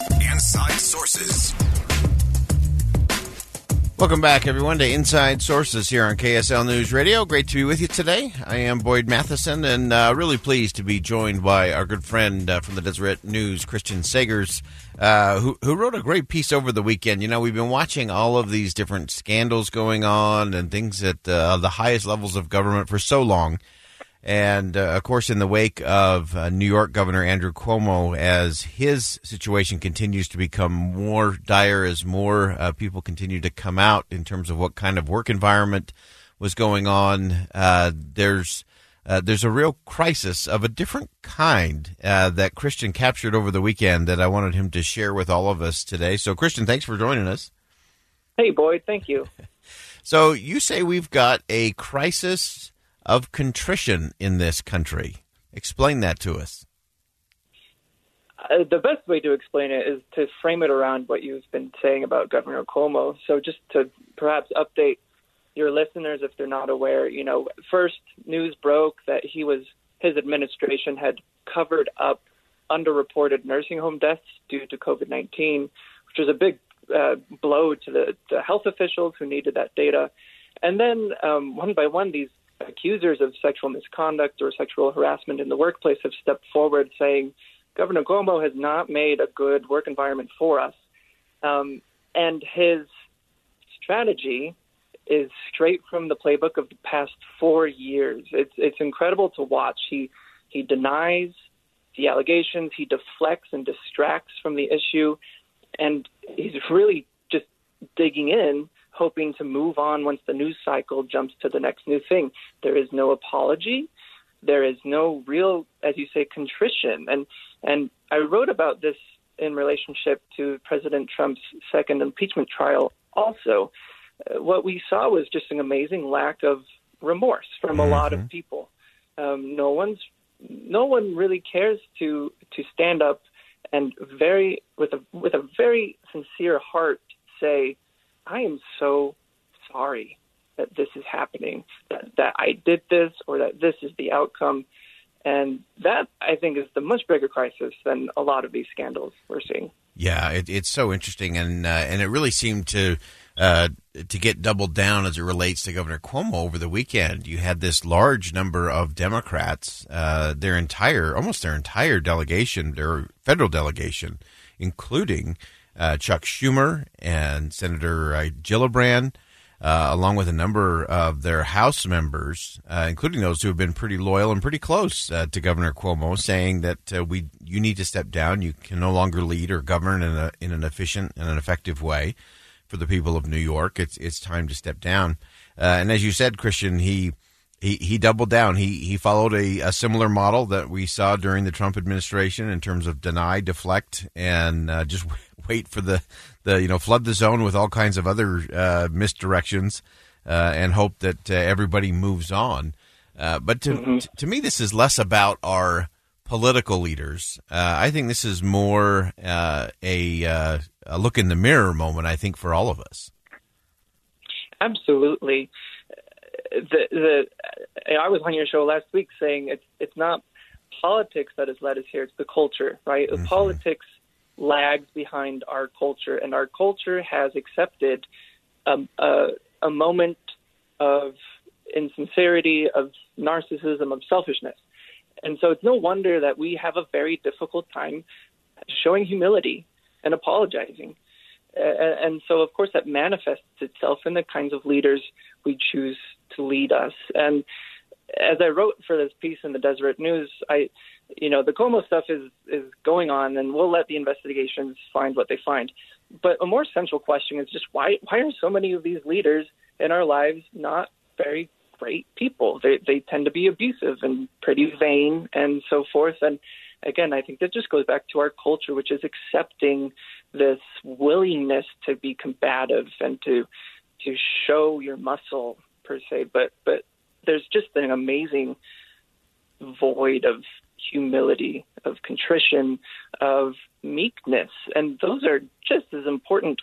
Inside Sources. Welcome back, everyone, to Inside Sources here on KSL News Radio. Great to be with you today. I am Boyd Matheson, and uh, really pleased to be joined by our good friend uh, from the Deseret News, Christian Sagers, uh, who, who wrote a great piece over the weekend. You know, we've been watching all of these different scandals going on and things at uh, the highest levels of government for so long. And uh, of course, in the wake of uh, New York Governor Andrew Cuomo, as his situation continues to become more dire, as more uh, people continue to come out in terms of what kind of work environment was going on, uh, there's uh, there's a real crisis of a different kind uh, that Christian captured over the weekend that I wanted him to share with all of us today. So, Christian, thanks for joining us. Hey, Boyd, thank you. so, you say we've got a crisis of contrition in this country. Explain that to us. Uh, the best way to explain it is to frame it around what you've been saying about Governor Cuomo. So, just to perhaps update your listeners if they're not aware, you know, first news broke that he was his administration had covered up underreported nursing home deaths due to COVID 19, which was a big uh, blow to the, the health officials who needed that data. And then um, one by one, these accusers of sexual misconduct or sexual harassment in the workplace have stepped forward saying Governor Cuomo has not made a good work environment for us. Um, and his strategy is straight from the playbook of the past four years. It's it's incredible to watch. He he denies the allegations, he deflects and distracts from the issue, and he's really just digging in hoping to move on once the news cycle jumps to the next new thing. There is no apology. There is no real, as you say, contrition. And and I wrote about this in relationship to President Trump's second impeachment trial. Also, uh, what we saw was just an amazing lack of remorse from mm-hmm. a lot of mm-hmm. people. Um, no one's no one really cares to to stand up and very with a with a very sincere heart say I am so sorry that this is happening, that, that I did this or that this is the outcome. And that, I think, is the much bigger crisis than a lot of these scandals we're seeing. Yeah, it, it's so interesting, and uh, and it really seemed to uh, to get doubled down as it relates to Governor Cuomo over the weekend. You had this large number of Democrats, uh, their entire, almost their entire delegation, their federal delegation, including uh, Chuck Schumer and Senator uh, Gillibrand, uh, along with a number of their House members, uh, including those who have been pretty loyal and pretty close uh, to Governor Cuomo, saying that uh, we you need to step down. You can no longer lead or govern in, a, in an efficient and an effective way for the people of New York. It's it's time to step down. and as you said, Christian, he he, he doubled down. He he followed a, a similar model that we saw during the Trump administration in terms of deny, deflect, and just wait for the, the you know flood the zone with all kinds of other uh, misdirections uh, and hope that uh, everybody moves on. Uh, but to, mm-hmm. to me, this is less about our political leaders. Uh, I think this is more a, a look in the mirror moment. I think for all of us. Absolutely the the I was on your show last week saying it's it's not politics that has led us here; it's the culture, right? Mm-hmm. Politics lags behind our culture, and our culture has accepted um, a, a moment of insincerity, of narcissism, of selfishness. And so it's no wonder that we have a very difficult time showing humility and apologizing. And so, of course, that manifests itself in the kinds of leaders we choose to lead us. And as I wrote for this piece in the Deseret News, I, you know, the Cuomo stuff is is going on, and we'll let the investigations find what they find. But a more central question is just why why are so many of these leaders in our lives not very great people? They they tend to be abusive and pretty vain and so forth. And again, I think that just goes back to our culture, which is accepting this willingness to be combative and to to show your muscle per se. But but there's just an amazing void of humility, of contrition, of meekness, and those are just as important.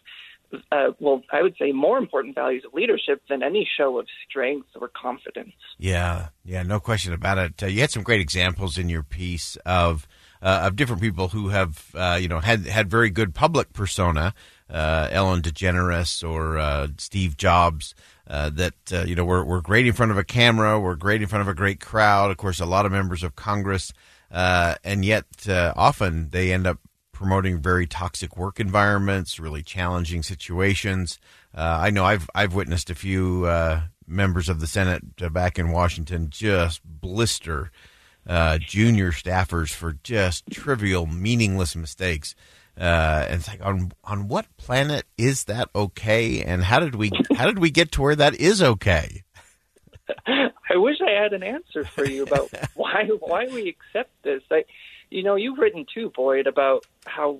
Uh, well, I would say more important values of leadership than any show of strength or confidence. Yeah, yeah, no question about it. Uh, you had some great examples in your piece of uh, of different people who have uh, you know had had very good public persona, uh, Ellen DeGeneres or uh, Steve Jobs. Uh, that uh, you know we're we're great in front of a camera, we're great in front of a great crowd. Of course, a lot of members of Congress, and yet often they end up promoting very toxic work environments, really challenging situations. I know I've I've witnessed a few members of the Senate back in Washington just blister uh, junior staffers for just trivial, meaningless mistakes. Uh, and it's like on on what planet is that okay? And how did we how did we get to where that is okay? I wish I had an answer for you about why why we accept this. I, you know, you've written too, Boyd, about how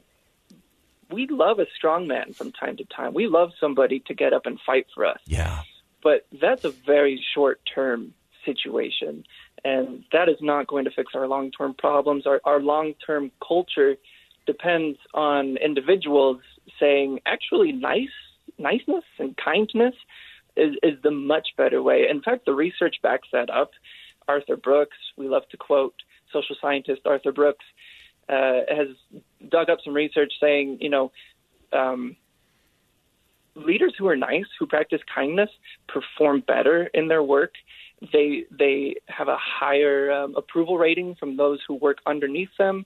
we love a strong man from time to time. We love somebody to get up and fight for us. Yeah. But that's a very short term situation and that is not going to fix our long term problems. Our, our long term culture depends on individuals saying, actually, nice niceness and kindness is, is the much better way. In fact, the research backs that up. Arthur Brooks, we love to quote social scientist Arthur Brooks, uh, has dug up some research saying, you know, um, leaders who are nice, who practice kindness, perform better in their work they they have a higher um, approval rating from those who work underneath them.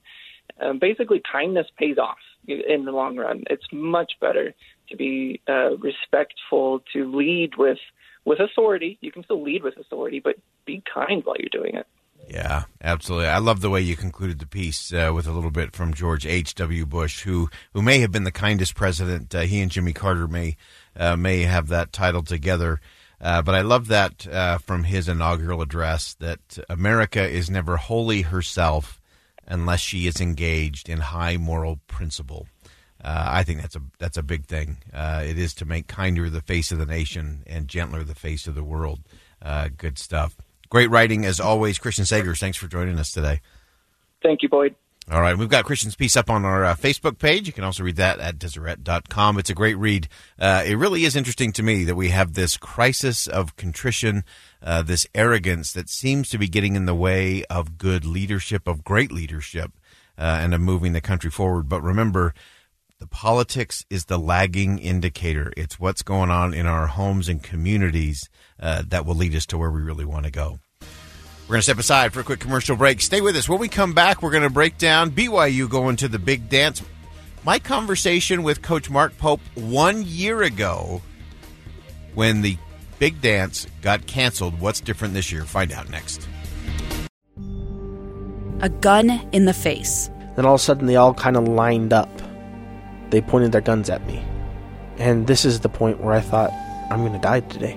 Um, basically, kindness pays off in the long run. It's much better to be uh, respectful, to lead with with authority. You can still lead with authority, but be kind while you're doing it. Yeah, absolutely. I love the way you concluded the piece uh, with a little bit from George H. W. Bush, who who may have been the kindest president. Uh, he and Jimmy Carter may uh, may have that title together. Uh, but I love that uh, from his inaugural address that America is never wholly herself unless she is engaged in high moral principle. Uh, I think that's a that's a big thing. Uh, it is to make kinder the face of the nation and gentler the face of the world. Uh, good stuff. Great writing as always, Christian Sagers. Thanks for joining us today. Thank you, Boyd. All right, we've got Christian's piece up on our uh, Facebook page. You can also read that at Deseret.com. It's a great read. Uh, it really is interesting to me that we have this crisis of contrition, uh, this arrogance that seems to be getting in the way of good leadership, of great leadership, uh, and of moving the country forward. But remember, the politics is the lagging indicator. It's what's going on in our homes and communities uh, that will lead us to where we really want to go. We're going to step aside for a quick commercial break. Stay with us. When we come back, we're going to break down BYU going to the big dance. My conversation with Coach Mark Pope one year ago when the big dance got canceled. What's different this year? Find out next. A gun in the face. Then all of a sudden, they all kind of lined up. They pointed their guns at me. And this is the point where I thought, I'm going to die today